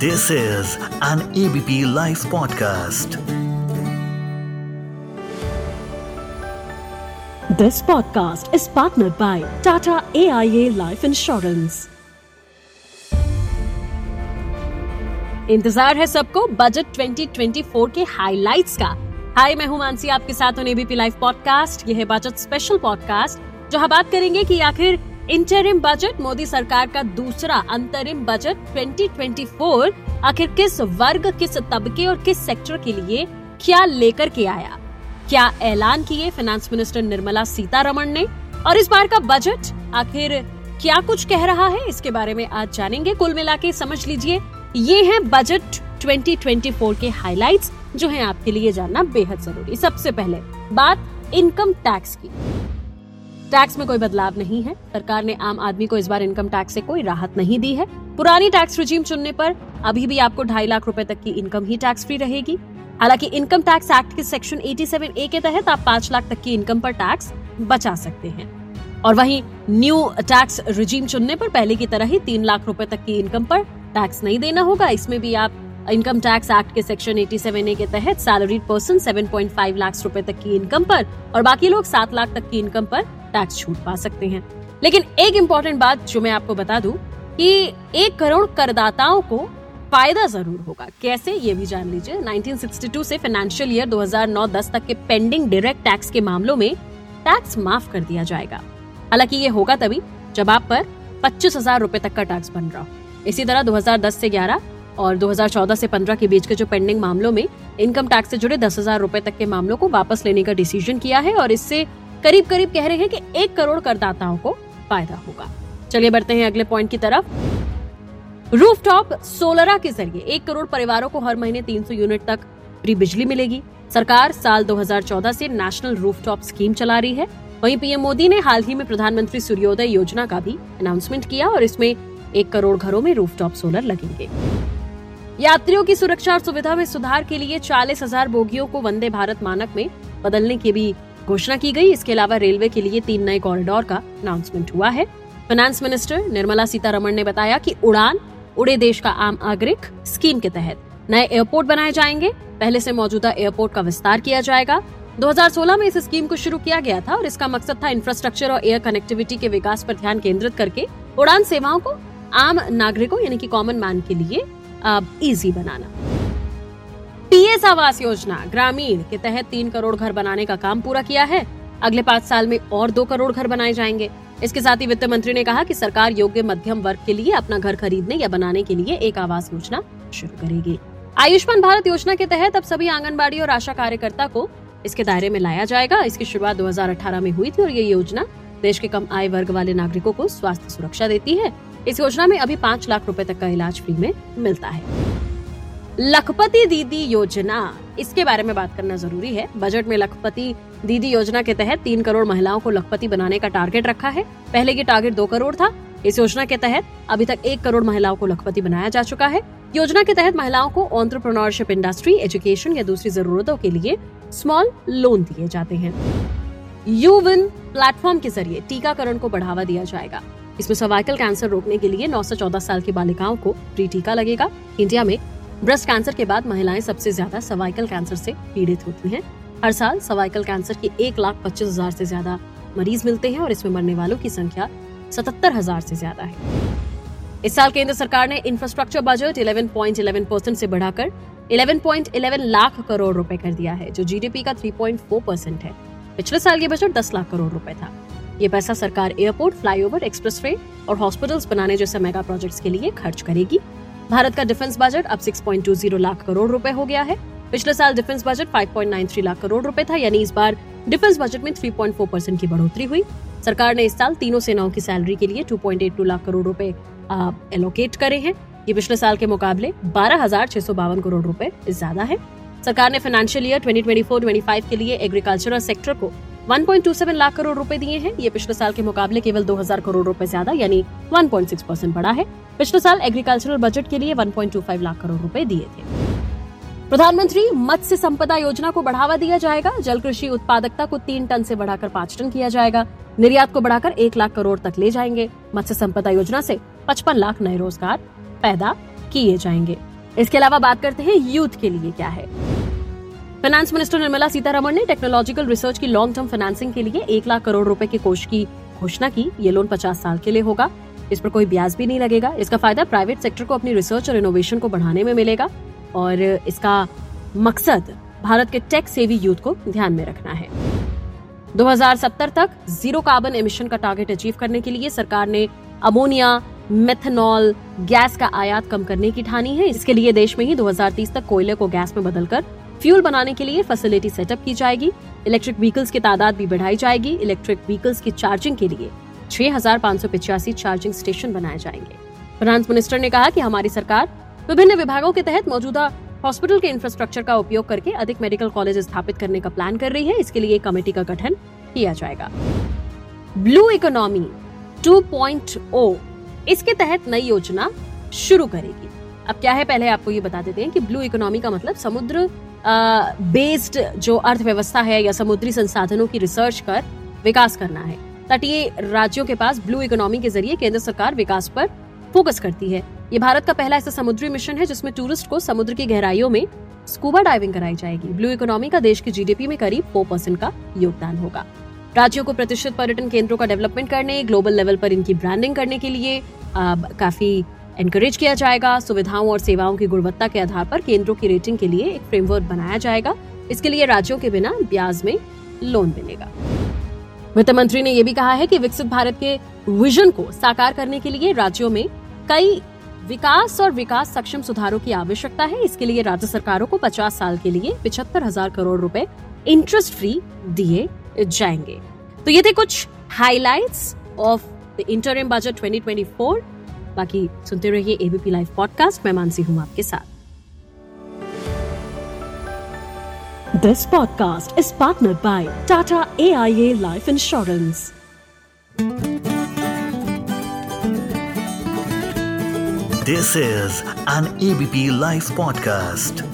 This is an ABP Life podcast. This podcast is partnered by Tata AIA Life Insurance. इंतज़ार है सबको budget 2024 के highlights का हाय मैं हूँ मानसी, आपके साथ एबीपी लाइव पॉडकास्ट यह है बजट स्पेशल पॉडकास्ट जहाँ बात करेंगे कि आखिर इंटरिम बजट मोदी सरकार का दूसरा अंतरिम बजट 2024 आखिर किस वर्ग, किस तबके और किस सेक्टर के लिए क्या लेकर के आया? क्या ऐलान किए फाइनेंस मिनिस्टर निर्मला सीतारमण ने? और इस बार का बजट आखिर क्या कुछ कह रहा है? इसके बारे में आज जानेंगे। कुल मिला के समझ लीजिए। ये है बजट 2024 के हाइलाइट्स जो है आपके लिए जानना बेहद ज़रूरी। सबसे पहले बात इनकम टैक्स की। टैक्स में कोई बदलाव नहीं है। सरकार ने आम आदमी को इस बार इनकम टैक्स से कोई राहत नहीं दी है। पुरानी टैक्स रिजीम चुनने पर अभी भी आपको ढाई लाख रुपए तक की इनकम ही टैक्स फ्री रहेगी। हालाँकि इनकम टैक्स एक्ट के सेक्शन 87 ए के तहत आप पाँच लाख तक की इनकम पर टैक्स बचा सकते हैं। और वहीं न्यू टैक्स रिजीम चुनने पर पहले की तरह ही तीन लाख रुपए तक की इनकम पर टैक्स नहीं देना होगा। इसमें भी आप इनकम टैक्स एक्ट के सेक्शन 87 ए के तहत सैलरीड पर्सन 7.5 लाख रुपए तक की इनकम पर और बाकी लोग सात लाख तक की इनकम पर टैक्स छूट पा सकते हैं। लेकिन एक इम्पोर्टेंट बात जो मैं आपको बता दूँ कि एक करोड़ करदाताओं को फ़ायदा ज़रूर होगा। कैसे? ये भी जान लीजिए। 1962 से फाइनेंशियल ईयर 2009-10 तक के पेंडिंग डायरेक्ट टैक्स के मामलों में टैक्स माफ़ कर दिया जाएगा। हालाँकि ये होगा तभी जब आप पर पच्चीस हज़ार रूपए तक का टैक्स बन रहा हो। इसी तरह 2010 से 11 और 2014 से 15 के बीच के जो पेंडिंग मामलों में इनकम टैक्स से जुड़े दस हज़ार रूपए तक के मामलों को वापस लेने का डिसीज़न किया है और इससे करीब करीब कह रहे हैं कि एक करोड़ करदाताओं को फ़ायदा होगा। चलिए बढ़ते हैं अगले पॉइंट की तरफ़। रूफटॉप सोलरा के ज़रिए एक करोड़ परिवारों को हर महीने 300 यूनिट तक फ्री बिजली मिलेगी। सरकार साल 2014 से नेशनल रूफटॉप स्कीम चला रही है। वहीं पीएम मोदी ने हाल ही में प्रधानमंत्री सूर्योदय योजना का भी अनाउंसमेंट किया और इसमें एक करोड़ घरों में रूफटॉप सोलर लगेंगे। यात्रियों की सुरक्षा और सुविधा में सुधार के लिए चालीस हज़ार बोगियों को वंदे भारत मानक में बदलने की भी घोषणा की गई। इसके अलावा रेलवे के लिए तीन नए कॉरिडोर का अनाउंसमेंट हुआ है। फाइनेंस मिनिस्टर निर्मला सीतारमण ने बताया कि उड़ान, उड़े देश का आम नागरिक स्कीम के तहत नए एयरपोर्ट बनाए जाएँगे। पहले से मौजूदा एयरपोर्ट का विस्तार किया जाएगा। 2016 में इस स्कीम को शुरू किया गया था और इसका मकसद था इंफ्रास्ट्रक्चर और एयर कनेक्टिविटी के विकास पर ध्यान केंद्रित करके उड़ान सेवाओं को आम नागरिकों, यानी कि कॉमन मैन के लिए इजी बनाना। पीएस आवास योजना, ग्रामीण के तहत तीन करोड़ घर बनाने का काम पूरा किया है। अगले पाँच साल में और दो करोड़ घर बनाए जाएँगे। इसके साथ ही वित्त मंत्री ने कहा कि सरकार योग्य मध्यम वर्ग के लिए अपना घर खरीदने या बनाने के लिए एक आवास योजना शुरू करेगी। आयुष्मान भारत योजना के तहत अब सभी आंगनबाड़ी और आशा कार्यकर्ता को इसके दायरे में लाया जाएगा। इसकी शुरुआत 2018 में हुई थी और ये योजना देश के कम आय वर्ग वाले नागरिकों को स्वास्थ्य सुरक्षा देती है। इस योजना में अभी पाँच लाख रुपए तक का इलाज फ्री में मिलता है। लखपति दीदी योजना। इसके बारे में बात करना ज़रूरी है। बजट में लखपति दीदी योजना के तहत तीन करोड़ महिलाओं को लखपति बनाने का टारगेट रखा है। पहले की टारगेट दो करोड़ था। इस योजना के तहत अभी तक एक करोड़ महिलाओं को लखपति बनाया जा चुका है। योजना के तहत महिलाओं को ऑन्टरप्रनोरशिप इंडस्ट्री एजुकेशन या दूसरी जरूरतों के लिए स्मॉल लोन दिए जाते हैं। यू विन प्लेटफॉर्म के ज़रिए टीकाकरण को बढ़ावा दिया जाएगा। इसमें सर्वाइकल कैंसर रोकने के लिए 9 से 14 साल की बालिकाओं को फ्री टीका लगेगा। इंडिया में ब्रेस्ट कैंसर के बाद महिलाएँ सबसे ज़्यादा सर्वाइकल कैंसर से पीड़ित होती हैं। हर साल सर्वाइकल कैंसर के एक लाख पच्चीस हज़ार से ज़्यादा मरीज़ मिलते हैं और इसमें मरने वालों की संख्या सतहत्तर हज़ार से ज़्यादा है। इस साल केंद्र सरकार ने इंफ्रास्ट्रक्चर बजट 11.11 परसेंट से बढ़ाकर 11.11 लाख करोड़ रुपए कर दिया है, जो जीडीपी का 3.4 परसेंट है। पिछले साल ये बजट 10 लाख करोड़ रुपए था। ये पैसा सरकार एयरपोर्ट फ्लाईओवर एक्सप्रेसवे और हॉस्पिटल्स बनाने जैसे मेगा प्रोजेक्ट्स के लिए खर्च करेगी। भारत का डिफेंस बजट अब 6.20 लाख करोड़ रुपए हो गया है। पिछले साल डिफेंस बजट 5.93 लाख करोड़ रुपए था, यानी इस बार डिफेंस बजट में 3.4 परसेंट की बढ़ोतरी हुई। सरकार ने इस साल तीनों सेनाओं की सैलरी के लिए 2.82 लाख करोड़ रुपए एलोकेट करे हैं। ये पिछले साल के मुकाबले बारह करोड़ रुपए ज़्यादा है। सरकार ने फाइनेंशियल ईयर 2024-25 के लिए एग्रीकल्चरल सेक्टर को 1.27 लाख करोड़ रुपए दिए हैं। ये पिछले साल के मुकाबले केवल 2000 करोड़ रुपए ज़्यादा, यानी 1.6 परसेंट बढ़ा है। पिछले साल एग्रीकल्चरल बजट के लिए 1.25 लाख करोड़ रुपए दिए थे। प्रधानमंत्री मत्स्य संपदा योजना को बढ़ावा दिया जाएगा। जल कृषि उत्पादकता को तीन टन से बढ़ाकर पाँच टन किया जाएगा। निर्यात को बढ़ाकर एक लाख करोड़ तक ले जाएँगे। मत्स्य संपदा योजना से पचपन लाख नए रोज़गार पैदा किए जाएँगे। इसके अलावा बात करते हैं यूथ के लिए क्या है। फाइनेंस मिनिस्टर निर्मला सीतारमण ने टेक्नोलॉजिकल रिसर्च की लॉन्ग टर्म फाइनेंसिंग के लिए एक लाख करोड़ रुपए के कोष की घोषणा की। ये लोन पचास साल के लिए होगा। इस पर कोई ब्याज भी नहीं लगेगा। इसका फ़ायदा प्राइवेट सेक्टर को अपनी रिसर्च और इनोवेशन को बढ़ाने में मिलेगा। और इसका मकसद भारत के टेक सेवी यूथ को ध्यान में रखना है। 2070 तक ज़ीरो कार्बन एमिशन का टारगेट अचीव करने के लिए सरकार ने अमोनिया मेथनॉल गैस का आयात कम करने की ठानी है। इसके लिए देश में ही 2030 तक कोयले को गैस में बदलकर फ्यूल बनाने के लिए फैसिलिटी सेटअप की जाएगी। इलेक्ट्रिक व्हीकल्स की तादाद भी बढ़ाई जाएगी। इलेक्ट्रिक व्हीकल्स की चार्जिंग के लिए छह चार्जिंग स्टेशन बनाए जाएँगे। फाइनेंस मिनिस्टर ने कहा कि हमारी सरकार विभिन्न विभागों के तहत मौजूदा हॉस्पिटल के इंफ्रास्ट्रक्चर का उपयोग करके अधिक मेडिकल कॉलेज स्थापित करने का प्लान कर रही है। इसके लिए कमेटी का गठन किया जाएगा। ब्लू इकोनॉमी 2.0 इसके तहत नई योजना शुरू करेगी। अब क्या है? पहले आपको ये बता देते हैं कि ब्लू इकोनॉमी का मतलब समुद्र बेस्ड जो अर्थव्यवस्था है या समुद्री संसाधनों की रिसर्च कर विकास करना है। तटीय राज्यों के पास ब्लू इकोनॉमी के ज़रिए केंद्र सरकार विकास पर फोकस करती है। ये भारत का पहला ऐसा समुद्री मिशन है जिसमें टूरिस्ट को समुद्र की गहराइयों में स्कूबा डाइविंग कराई जाएगी। ब्लू इकोनॉमी का देश की जीडीपी में करीब फोर परसेंट का योगदान होगा। राज्यों को प्रतिष्ठित पर्यटन केंद्रों का डेवलपमेंट करने ग्लोबल लेवल पर इनकी ब्रांडिंग करने के लिए आ, काफ़ी एनकरेज किया जाएगा। सुविधाओं और सेवाओं की गुणवत्ता के आधार पर केंद्रों की रेटिंग के लिए एक फ्रेमवर्क बनाया जाएगा। इसके लिए राज्यों के बिना ब्याज में लोन मिलेगा। वित्त मंत्री ने यह भी कहा है कि विकसित भारत के विजन को साकार करने के लिए राज्यों में कई विकास और विकास सक्षम सुधारों की आवश्यकता है। इसके लिए राज्य सरकारों को 50 साल के लिए पिछहत्तर हज़ार करोड़ रुपए इंटरेस्ट फ्री दिए जाएँगे। तो ये थे कुछ highlights of the interim budget 2024 बाकी सुनते रहिए एबीपी लाइव पॉडकास्ट मैं मानसी हूँ आपके साथ। This podcast is partner by Tata A I A life insurance this is an ABP live podcast